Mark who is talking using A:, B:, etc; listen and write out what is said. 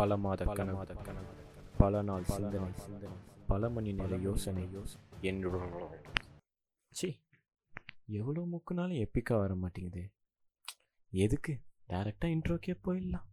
A: பல மாத கனவு கனவு பல நாள் சிந்தனை சிந்தனை பல மணி நேர யோசனை யோசனை. என்னோட சி எவ்வளோ முக்குனாலும் எப்பிக்காக வர மாட்டேங்குது எதுக்கு டேரெக்டாக இன்ட்ரோக்கே போயிடலாம்.